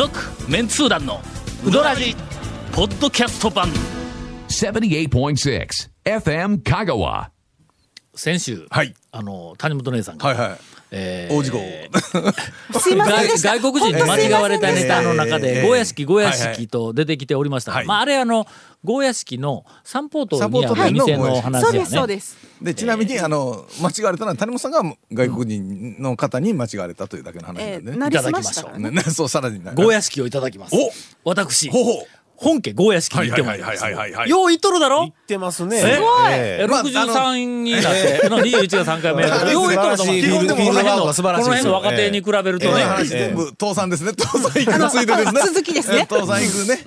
続メンツー団のウドラジポッドキャスト版78.6 FM Kagawa. 先週、はいあの谷本姉さんが、はいはい。えー大事故。すいませんでした。外国人に間違われたネタ。の中で「ええゴーヤ式ゴーヤ式」と出てきておりました。が、はい。まあ、あれあのゴーヤ式の三宝島にあ三宝島る店の話やね。そうですそうです。でちなみにあの間違われたのは谷本さんが外国人の方に間違われたというだけの話なんでね。えーなりすましたか？らねそうさらになゴーヤ式をいただきます。お私。ほうほう本家ゴーヤ式に行ってまいります。はいはいはいはいはいよう言っとるだろ？言ってますね。え？ええ。まあ63になって、の21が3回目やけど、ええよう言っとると思う。素晴らしい。このフィールドフィールドワークが素晴らしいこの辺の若手に比べるとね、全部倒産ですね。倒産行くついでですね。続きですね。倒産行くね。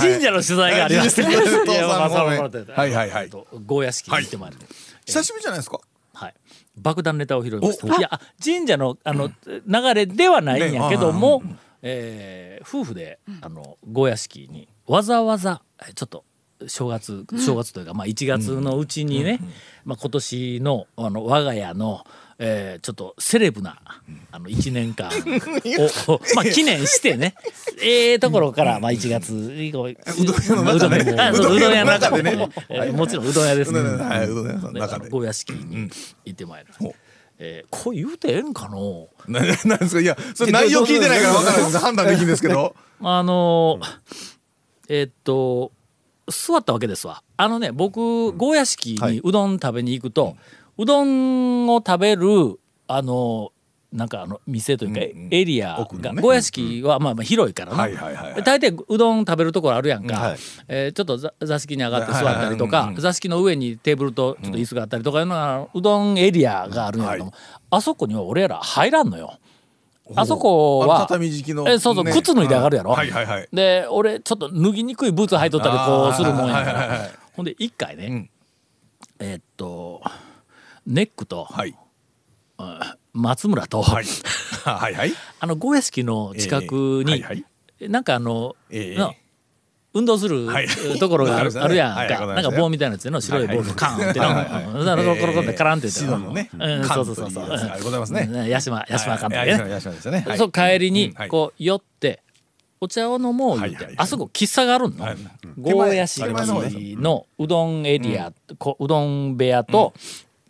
神社の取材がありまして、はい。はいはいゴーヤ式に行ってまい。ります久しぶりじゃないですか？はい。爆弾ネタを拾いました。おいや、神社の、あの、流れではないんやけども、えー夫婦で、あの、ゴーヤ式に、わざわざ、えちょっと、正月、正月というか、まあ、1月のうちにね、まあ、今年の、あの、我が家の、えーちょっとセレブな、あの、1年間を、をまあ、記念してね、ええところから、まあ、1月以降、うどん屋の中でね。えーもちろんうどん屋ですね。うどん屋はいうどん屋さん。ので中であのゴーヤ式に行ってまいります。ほう。えー、こう言うてええんかの？ななんですか？いやそれ内容聞いてないから分からない判断できるんですけど。あのーえーっと座ったわけですわ。あのね僕ゴーヤ式にうどん食べに行くと、うどんを食べるあのなんかあの店というかエリアが、ゴーヤ式はまあまあ広いからな、はいはいはいはい。大体うどん食べるところあるやんか、はい。えーちょっと座座敷に上がって座ったりとか、座敷の上にテーブルとちょっと椅子があったりとかいうのがうどんエリアがあるんやけども、あそこには俺ら入らんのよ。あそこは畳敷きの。えそうそうね。靴脱いで上がるやろ、はい。はい。はい。で俺ちょっと脱ぎにくいブーツ履いとったりこうするもんやかあーはい。はい。はい。らほんで一回ね、うん。えーっとネックとはい。松村と、はい。はい。はい。あのゴーヤ式の近くに、ええはい。はい。なんかあの、ええな運動する、はい。ところがある, やんか、なんか棒みたいなやつでの白いボールをカーンってな、コロコロってカランって言って白の。ねうん、缶そうそうそうそう。ございますね。うん八島八島監督ね、そう帰りにこう寄ってお茶を飲もう言うて、あそこ喫茶があるの、はい。ゴーヤ式手前のうどんエリア、こううどん部屋と、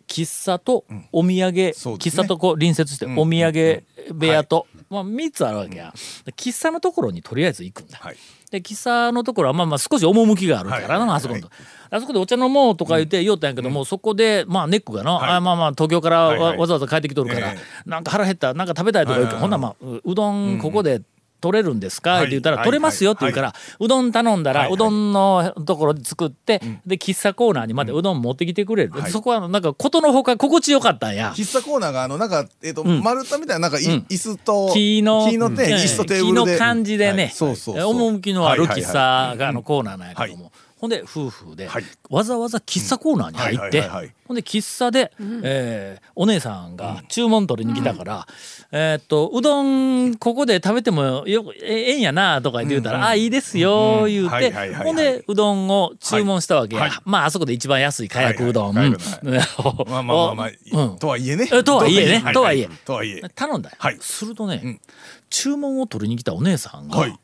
喫茶とお土産、喫茶とこう隣接してん。お土産部屋と、まあ、3つあるわけや、喫茶のところにとりあえず行くんだ、はいで喫茶のところはまあまあ少し趣があるからな、あそこのと。あそこでお茶飲もうとか言って言おったんやけども、そこでまあネックがな、はい。あまあまあ東京からわ,、ざわざ帰ってきとるから、えなんか腹減ったなんか食べたいとか言うけど、ほんならまあううどん。ここで取れるんですか、はい。って言ったら、はい。取れますよって言うから、うどん頼んだら、うどんのところで作って、で喫茶コーナーにまでうどん持ってきてくれる、はい。そこはなんかことのほか心地よかったんや。喫茶コーナーがあのなんかえっとん。丸太みたいななんかいうん。椅子と木の木の椅子とテーブルで。木の感じでね、はい。そうそうそう。趣のある喫茶があのコーナーなんやけども、ほんで夫婦で、はい。わざわざ喫茶コーナーに入って、ほんで喫茶で、えーお姉さんが注文取りに来たから、えーっとうどんここで食べてもよえええんやなとか言ったら「あいいですよ」言うはてほんでうどんを注文したわけや、はい。はい。まああそこで一番安いかやくうどん、まあまあまあまあうん。とはいえね。えとはいえね。とはいえ。とはいえ。頼んだよ、はい。するとね、うん。注文を取りに来たお姉さんが「はい。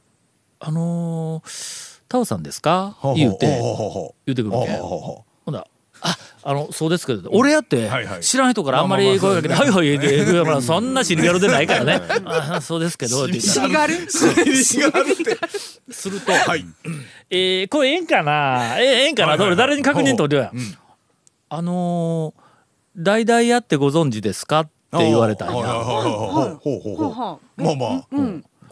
あのータオさんですか?」言うて。言うてくるわけほんだらああのそうですけど俺やって知らん人からあんまり声かけて「まあまあまあはいはい」でいやまあそんなシリガルでないからね「あそうですけど」って言って。すると。はい「えーこれええんかな？えええんかな?」誰に確認取るやう。ん。あのー代々やってご存知ですか?」って言われたんや。まあまあ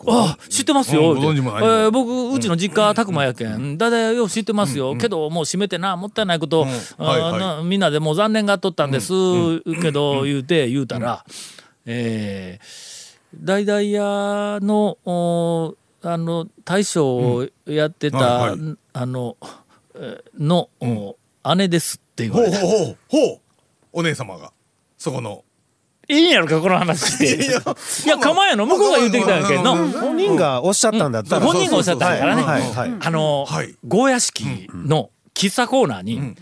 あ知ってますよ、うんごえー僕うちの実家拓磨やけん。だいたいよう知ってますよ、けどもう閉めてなもったいないこと、んあみんなでもう残念がっとったんです、けど言うて言うたら、えー、大々屋のおあの大将をやってた、あのえーの、お姉ですって言わほうれた。ほうほうほう。お姉様がそこのいいんやろかこの話して。いや構えやの？向こうが言ってきたんやけん。の。本人がおっしゃったんだったら、本人がおっしゃったんやからね。あの、はい。ゴーヤ式の喫茶コーナーに、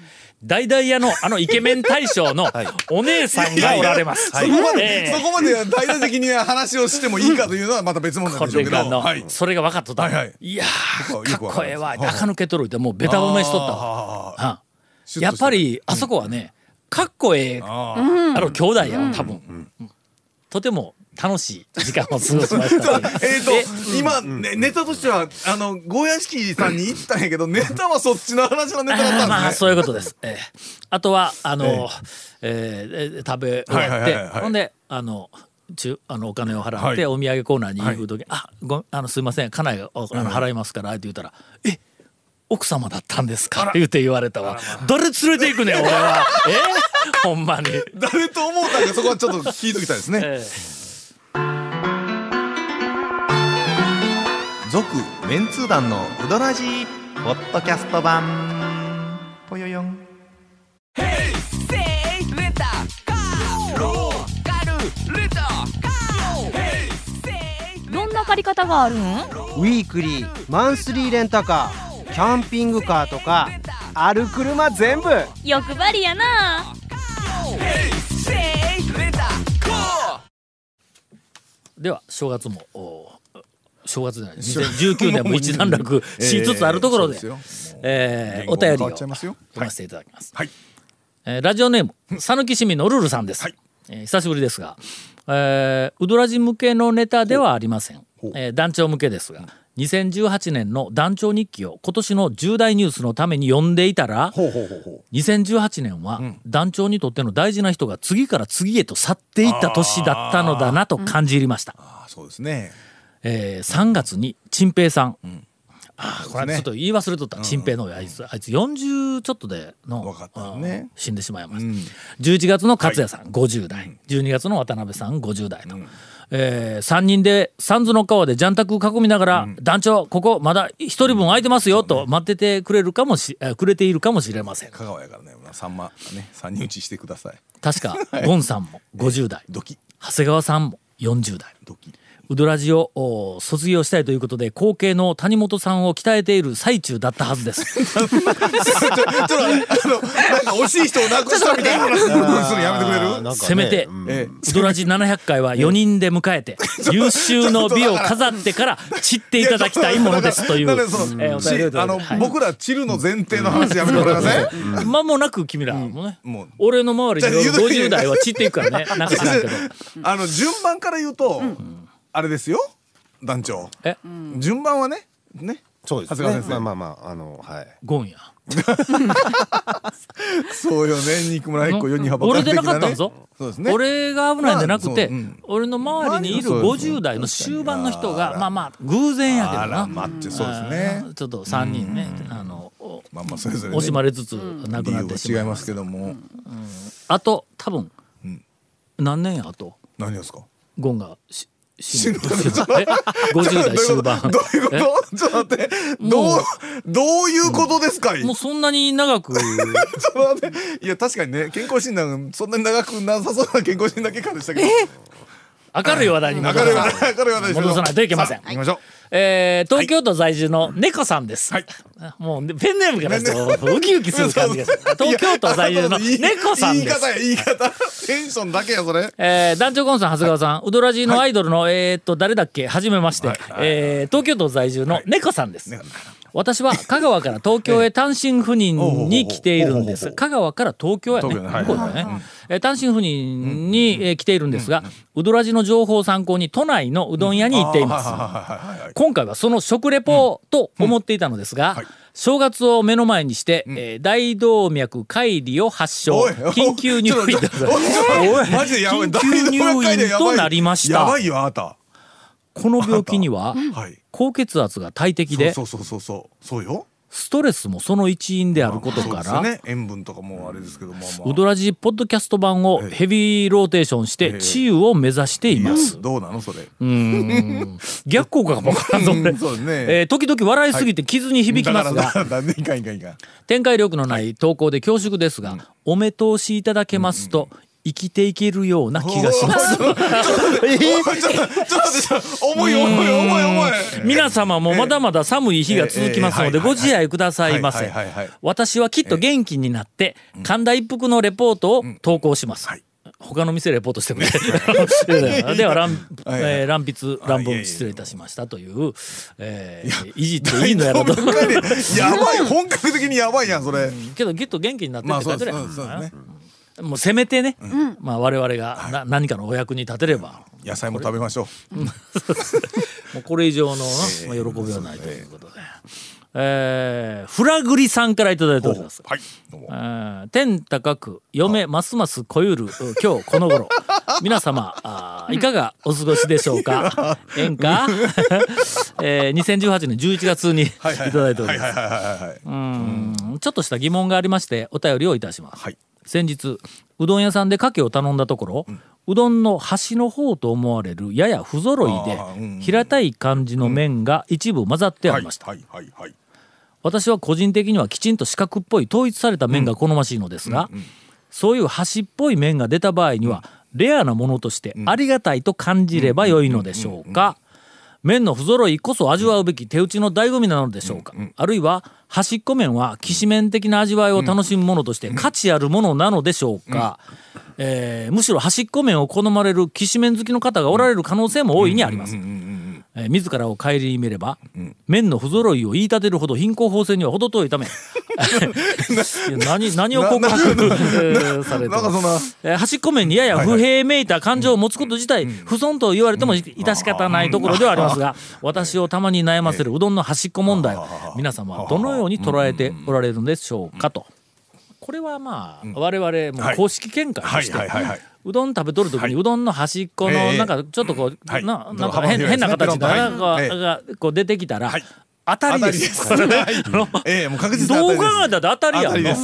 大々屋のあのイケメン大将のお姉さんがおられます。そこまで、ええ。そこまで大々的に話をしてもいいかというのはまた別物なんこでしょうけど。それが分かっとった、はいやかっこええわよくわかります。垢抜けとるってもうベタ褒めしとった。やっぱりあそこはねかっこええ。あの兄弟やわ多分、うんとても楽しい時間を過ごしました ねえっと今ねネタとしてはあのゴーヤ式さんに言ったんやけどネタはそっちの話のネタだったんですね。まあそういうことです。ええ。あとはあの、えーえー食べ終わって、はいはいはいはいほんであの中あのお金を払って、はい。お土産コーナーに行く時、あごあのすいません家内がおあの払いますからって言ったら「え奥様だったんですか?」って言って言われたわ「誰連れて行くねん俺は」え？ほんまに。誰と思ったんかそこはちょっと聞いときたいですね。え続メンツー団のウドラジーポッドキャスト版。ぽよよん。どんな借り方があるんウィークリーマンスリーレンタカーキャンピングカーとかある車全部。欲張りやな。では正月もお正月じゃない2019年も一段落しつつあるところで、えーえーお便りを読ませていただきます。はい。えーラジオネーム讃岐市民のルルさんです、はい。えー久しぶりですが、えーウドラジ向けのネタではありません、えー団長向けですが2018年の団長日記を今年の重大ニュースのために読んでいたらほうほうほうほう。2018年は団長にとっての大事な人が次から次へと去っていった年だったのだなと感じ入りました、あそうですね。えー3月に陳平さん、あーこれね。ちょっと言い忘れとった。陳平のあいつあいつ40ちょっとでの死んでしまいました、うん。11月の勝也さん、50代。12月の渡辺さん50代と、え3人で三途の川でジャンタク囲みながら、団長ここまだ一人分空いてますよと待っててくれるかもし、えーくれているかもしれません。香川やからね、まあ、さんまね三人打ちしてください。確か ゴンさんも50代。ドキ。長谷川さんも40代。ドキ。ウドラジをお卒業したいということで後継の谷本さんを鍛えている最中だったはずです。ちょっとあのなんか惜しい人を亡くしたみたいな話。すやめてくれる？ねせめてうん。えウドラジ700回は4人で迎えて 優秀の美を飾ってから散っていただきたいものですという。あのいてはい。僕らチルの前提の話やめてください。間もなく君らもねもう俺の周りにじゃあ言うと50代は散っていくからね。なんか知らんけど。あの順番から言うと、あれですよ団長。え？順番はねね。そうですね。長谷川先生。まあまあまああのはい。ゴンや。そうよね。肉村一個四人幅俺でなかったんぞ。そうですね。俺が危ないんじゃなくて、まあそううん。俺の周りにいる50代の終盤の人がまあまあ偶然やけどあらな待ってそうですね。ちょっと3人ねあのおまあまあそれぞれね。惜しまれつつ亡く理なってしまいま由は違いますすけども。あと多分、ん。何年やあと？何ですか？ゴンがし死死ぬんだんですかえ50代終盤どういうこと？どういうこと？ちょっと待って。どうどういうことですか？もうそんなに長く ちょっと待っていや確かにね健康診断そんなに長くなさそうな健康診断結果でしたけど。明るい話題に明戻さない。戻さないといけません。さあ行きましょう。えー東京都在住の猫さんです、はい。もうペンネームからするとウキウキする感じがする東京都在住の猫さんです。言い方や言い方。テンションだけやそれ。えー、団長コンさん長谷川さん、ウドラジのアイドルの、えーっと誰だっけ？はじめまして、えー東京都在住の猫さんです、私は香川から東京へ 単身赴任に来ているんです。香川から東京やね。向こうだえー単身赴任に、えー来ているんですが、ウドラジの情報を参考に都内のうどん屋に行っています、今回はその食レポと思っていたのですが、はい。正月を目の前にして、えー大動脈解離を発症。緊急入院。緊急入院となりました。やばいよあなた。この病気にははい高血圧が大敵でそうそうそうそう。そうよ。ストレスもその一因であることから、ね。塩分とかもあれですけどもまあ。ウドラジポッドキャスト版をヘビーローテーションして治癒を目指しています。どうなのそれ。うーん。逆効果かもわからんぞ、ね。えー時々笑いすぎて傷に響きますが、展開力のない投稿で恐縮ですが、お目通しいただけますと、生きていけるような気がします。重い重い重い重い皆様もまだまだ寒い日が続きますのでご自愛くださいませ。私はきっと元気になって神田一服のレポートを投稿します。他の店レポートしてくれ。では乱、えー乱筆乱文失礼いたしましたという、えーいじっていいのやらと。やばい本格的にやばいやんそれけどきっと元気になってまあって書いてるやんもうせめてね、まあ我々がな何かのお役に立てれば、野菜も食べましょう。もうこれ以上のな、まあ、喜びはないということで。えーフラグリさんからいただいております。はい。どうも。えー天高く嫁ますますこゆるう今日この頃。皆様あーいかがお過ごしでしょうか？演歌、えー、2018年11月にいただいております。はいはいはいはいはい。うん。ちょっとした疑問がありましてお便りをいたします、はい先日うどん屋さんでかけを頼んだところ、うどんの端の方と思われるやや不揃いでうん。平たい感じの麺が一部混ざってありました、はいはいはい私は個人的にはきちんと四角っぽい統一された麺が好ましいのですが、そういう端っぽい麺が出た場合には、レアなものとしてありがたいと感じればよいのでしょうか麺の不揃いこそ味わうべき手打ちの醍醐味なのでしょうか、あるいは端っこ麺はきし麺的な味わいを楽しむものとして価値あるものなのでしょうか、えーむしろ端っこ麺を好まれるきし麺好きの方がおられる可能性も大いにあります。えー自らを顧みれば、麺の不揃いを言い立てるほど貧困法制には程遠いため 何何を告白えーされてなんかそんな。えー端っこ麺にやや不平めいた感情を持つこと自体不損と言われても致し方ないところではありますが私をたまに悩ませるうどんの端っこ問題を皆様はどのように捉えておられるんでしょうかと。これはまあ我々も公式見解とはい。してうどん食べとる時にうどんの端っこのええ。なんかちょっとこうはい。ななんか変変な形ががこう出てきたらはい当たりで当たりです。ええもう確実にどう当たりです。考 えたって当たりや。ん。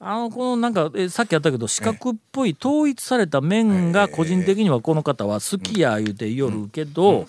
あのこのなんかえさっきやったけど四角っぽい統一された面が個人的にはこの方は好きや言うて言よるけど、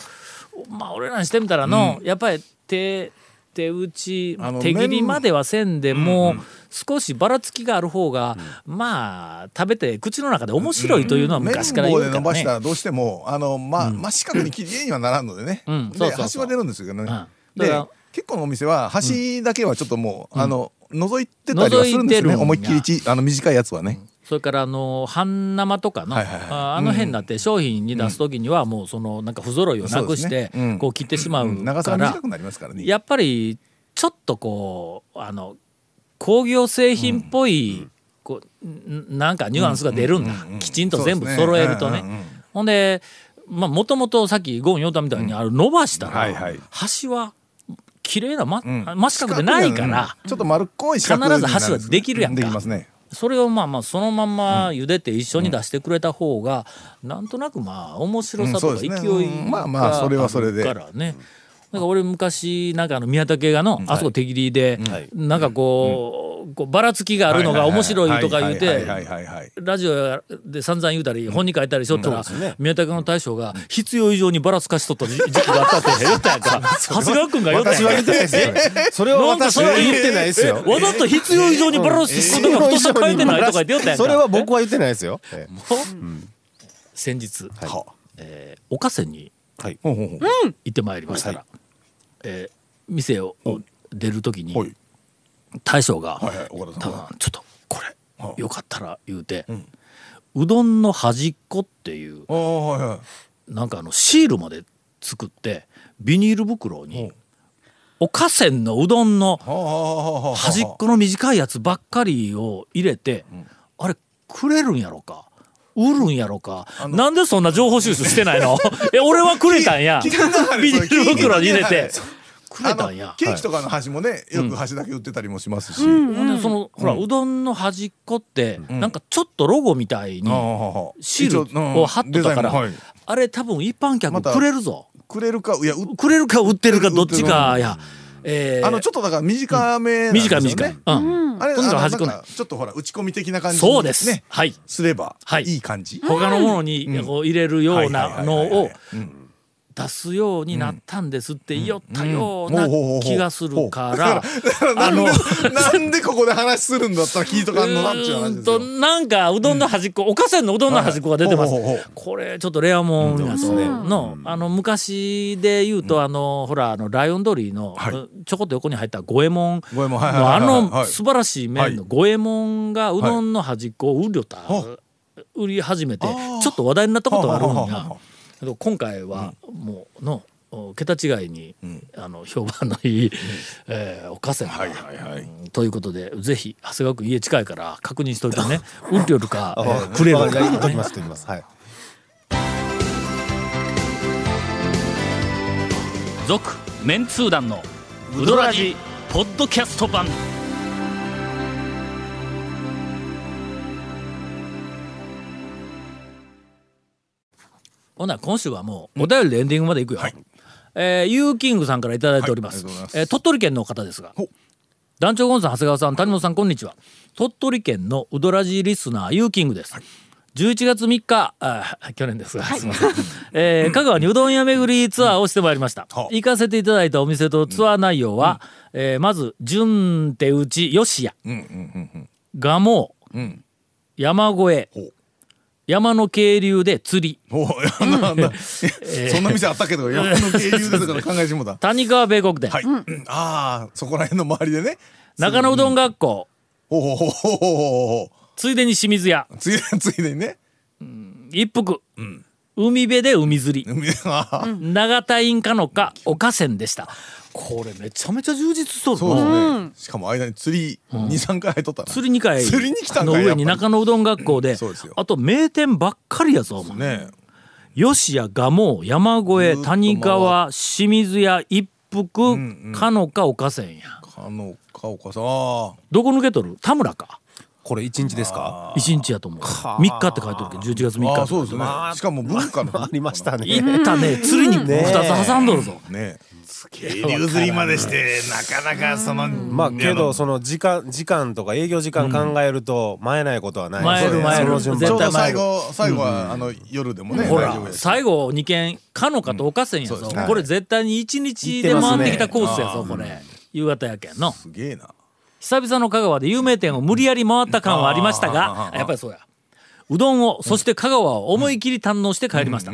まあ俺らにしてみたらの、やっぱり手手打ちあの手切りまではせんでも、少しばらつきがある方が、まあ食べて口の中で面白いというのは昔から言うからね。綿棒で伸ばした。らどうしてもあのまあ真四角にきれいにはならんのでね。でうん。そうそうそう。端は出るんですけどね。うん。だかでら結構のお店は端だけはちょっともうあの覗いてたりはするんですよね。思いっきりちあの短いやつはね。それからあの半生とかの、ああの辺になって商品に出す時にはもうそのなんか不揃いをなくしてこう切ってしまうから。が短くなりますからね。やっぱりちょっとこうあの工業製品っぽい、こうんなんかニュアンスが出るんだ、きちんと全部揃えるとね。ほんでまあもともとさっきゴン言うたみたいに、あれ伸ばしたら、端は綺麗な、まうん。真四角でないから。うんちょっと丸っこい必ず箸はできるやんか。できますね。それをまあまあそのまんま茹でて一緒に出してくれた方がなんとなくまあ面白さとかうん勢いそうですね。うん。まあまあそれはそれで。があるからね。なんか俺昔なんかあの宮武がのあそこ手切りでなんかこうこうばらつきがあるのが面白いとか言うはいてラジオで散々言うたり本に書いたりしとったら宮武の大将が必要以上にばらつかしとった時時期があったって。言ったや んか長谷川君が言ったやん私は言ってないですよ。それは私は言ってないですよ。わざと必要以上にバランスなんか太さ変えてないとか言って言ったやんかそれは僕は言ってないですよ。え先日、はえー、岡瀬にほうほうほう行ってまいりましたら、えー店を出る時にはい。大将がはいはい岡田多さん分ちょっとこれよかったら言うて、うどんの端っこっていうはなんかあのシールまで作ってビニール袋におかせんのうどんの端っこの短いやつばっかりを入れて、あれくれるんやろか？売るんやろか？なんでそんな情報収集してないの？え俺はくれたんや。ビニール袋に入れて。はいくれたんや。ケーキとかの端もねよく端だけ売ってたりもしますし、ほん。でそのほらうどんの端っこってなんかちょっとロゴみたいにシールを貼っとったからあれ多分一般客くれるぞ。くれるかいやうくれるか売ってるかどっちかやえーあのちょっとだから短めなんですよね、短い短い。うん。あれとにかくあの端っこねなんかちょっとほら打ち込み的な感じそうです。ねはい。すればはい。いい感じ、他のものにこう入れるようなのを出すようになったんですって言おったような気がするから、あのなんでここで話するんだったら聞いとかんのなっちゅう話ですよ。なんかうどんの端っこ、おかせんのうどんの端っこが出てます、これちょっとレアもんやと、のあの昔で言うと、あのほらあのライオン通りの、ちょこっと横に入った五右衛門のあの素晴らしい麺の五右衛門がうどんの端っこを売りょた、売り始めてちょっと話題になったことがあるんや今回はもうのお桁違いに、あの評判のいい、えーおかせはいはいはい。うんということでぜひ長谷川君家近いから確認しといてね。売りよるか、えーくれるか、言っときますときますはい。続メンツー団のウドラジポッドキャスト版ほな今週はもうお便りでエンディングまでいくよ、えーユーキングさんからいただいております,、はいえー鳥取県の方ですが団長ゴンさん長谷川さん谷本さんこんにちは。鳥取県のウドラジリスナーユーキングです、11月3日あー去年ですが、すみません、えー 香川にうどん屋巡りツアーをしてまいりました、は行かせていただいたお店とツアー内容は、えーまず純手打ち吉屋うんうんうんうん。蒲生。うん。山越え山の渓流で釣り。おいやなんだ そんな店あったけど山の渓流ですから考えてもだ 谷川米国店、はい、うん。ああそこら辺の周りでね。中野うどん学校。ほうほうほうほうほうほついでに清水屋。うついでついでにね。一服、海辺で海釣り。長田インカノカ岡線でした。これめちゃめちゃ充実しとるそうですなねしかも間に釣り23回入っとったな。釣り2回。釣りに来たんかの上に中野うどん学校で。そうですよ。あと名店ばっかりやぞお前。ね。吉谷蒲生山越谷川清水屋一服んうん。かのか岡線や。かのかおかさんあどこ抜けとる？田村かこれ一日ですか？一日やと思う。3日って書いてるけど11月3日そうですね。しかも文化の ありましたね。行ったね。釣りに2つ挟んどるぞ。ね。渓流釣りまでしてなかなかそのまあけどその時間時間とか営業時間考えると前ないことはない。前る前る。その順ちょうど番最後最後はあの夜でもねほら最後2軒かのかと岡線やぞ。そうですね。これ絶対に1日で回ってきたコースやぞこれ。夕方やけんの。すげえな久々の香川で有名店を無理やり回った感はありましたがやっぱりそうや。うどんをそして香川を思い切り堪能して帰りました、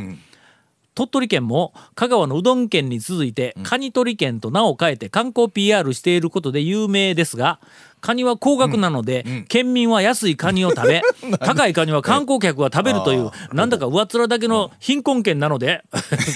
鳥取県も香川のうどん県に続いてカニ取り県と名を変えて観光 PR していることで有名ですがカニは高額なので、県民は安いカニを食べ 高いカニは観光客が食べるというなんだか上っ面だけの貧困県なので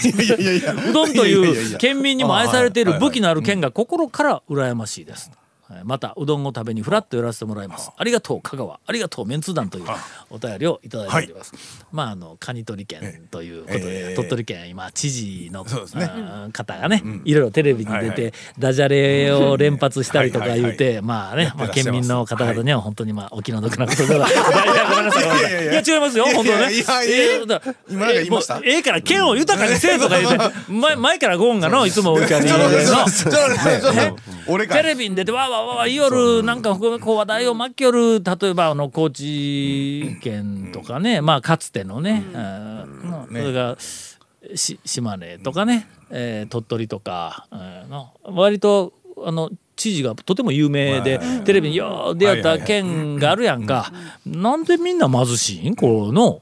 いやいやいや うどんという県民にも愛されている武器のある県が心から羨ましいです。はい。またうどんを食べにフラッと寄らせてもらいます。あ。りがとう香川、ありがとうメンツ団というお便りをいただいております。まああのカニ取り県ということで、ええ。鳥取県今知事の、そうですね。うん方がね、いろいろテレビに出て、ダジャレを連発したりとか言うて、まあね、まあ県民の方々には本当にまあお気の毒なことでは、いやごめんなさいい。いや違いますよ本当ね。いやいやいや。えーだ今なんか言いました？えええから県を豊かにせえとか言って前前からゴーンがのいつもお怒りでちょっとの。ちょっとちょっとちょっと俺かテレビに出てわーわわわいよるなんかこう話題を巻きよる例えばあの高知県とかね、まあかつてのね、あのそれがし島根とかね、えー鳥取とか、えーの割とあの知事がとても有名で、テレビによう出会った県があるやんか、なんでみんな貧しいんこの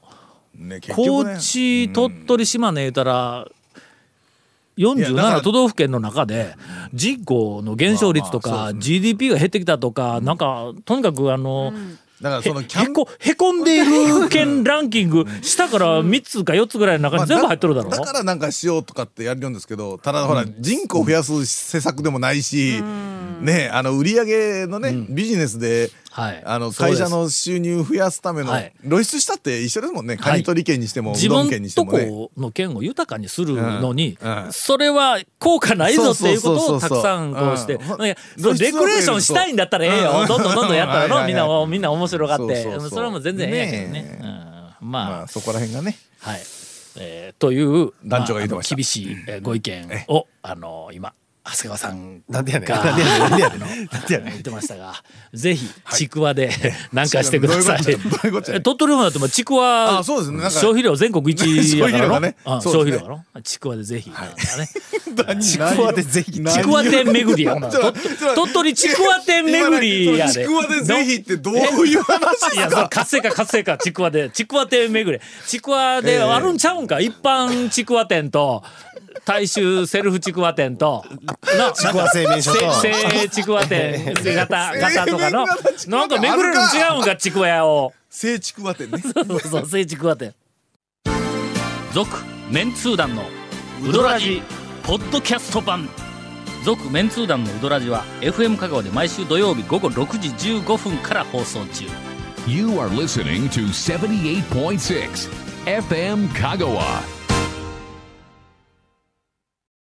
ね結局高ね知鳥取島根言うたらいやだから47都道府県の中で人口の減少率とか GDP が減ってきたとかなんかとにかくあのだからへそのキャンへこへこんでいる県ランキング下から3つか4つぐらいの中に全部入っとるだろ？だからなんかしようとかってやるんですけどただほら人口増やす施策でもないしねあの売り上げのねビジネスではい。あの会社の収入増やすためのはい。露出したって一緒ですもんね。はい。カニ取り県にしてもう自分と県にしてもね。この県を豊かにするのに、それは効果ないぞっていうことをたくさんこうして、レクレーションしたいんだったらええよ、うん。どんどんどんどんやったらみんなみんな面白がって。それはもう全然ええやけどね。まあ、まあそこら辺がね。はい、えーという団長が言ってました。厳しい、えーご意見を、あの今長谷川さん。なんでやねん。がなんでやねん。なんでやねん。なんでやねん。言ってましたがぜひちくわで なんかしてください。鳥取もだってもちくわあそうですね。なんか消費量全国一位やから。の消費量やろ。ちくわでぜひ。ちくわでぜひ。ちくわ店巡りや。鳥取ちくわ店巡りやで。ちくわでぜひってどういう話いや、活性化活性化。ちくわでちくわ店巡り。ちくわであるんちゃうんか、一般ちくわ店と大衆セルフちくわ店となちくわ製麺所と。せせちくわ店型 型とかのなんか巡れるん違うんかちくわ屋を。聖ちくわ店ね。そうそう聖ちくわ店。続メンツー団のウドラジポッドキャスト版。続メンツー団のウドラジは FM 香川で毎週土曜日午後6時15分から放送中。You are listening to 78.6 FM Kagawa.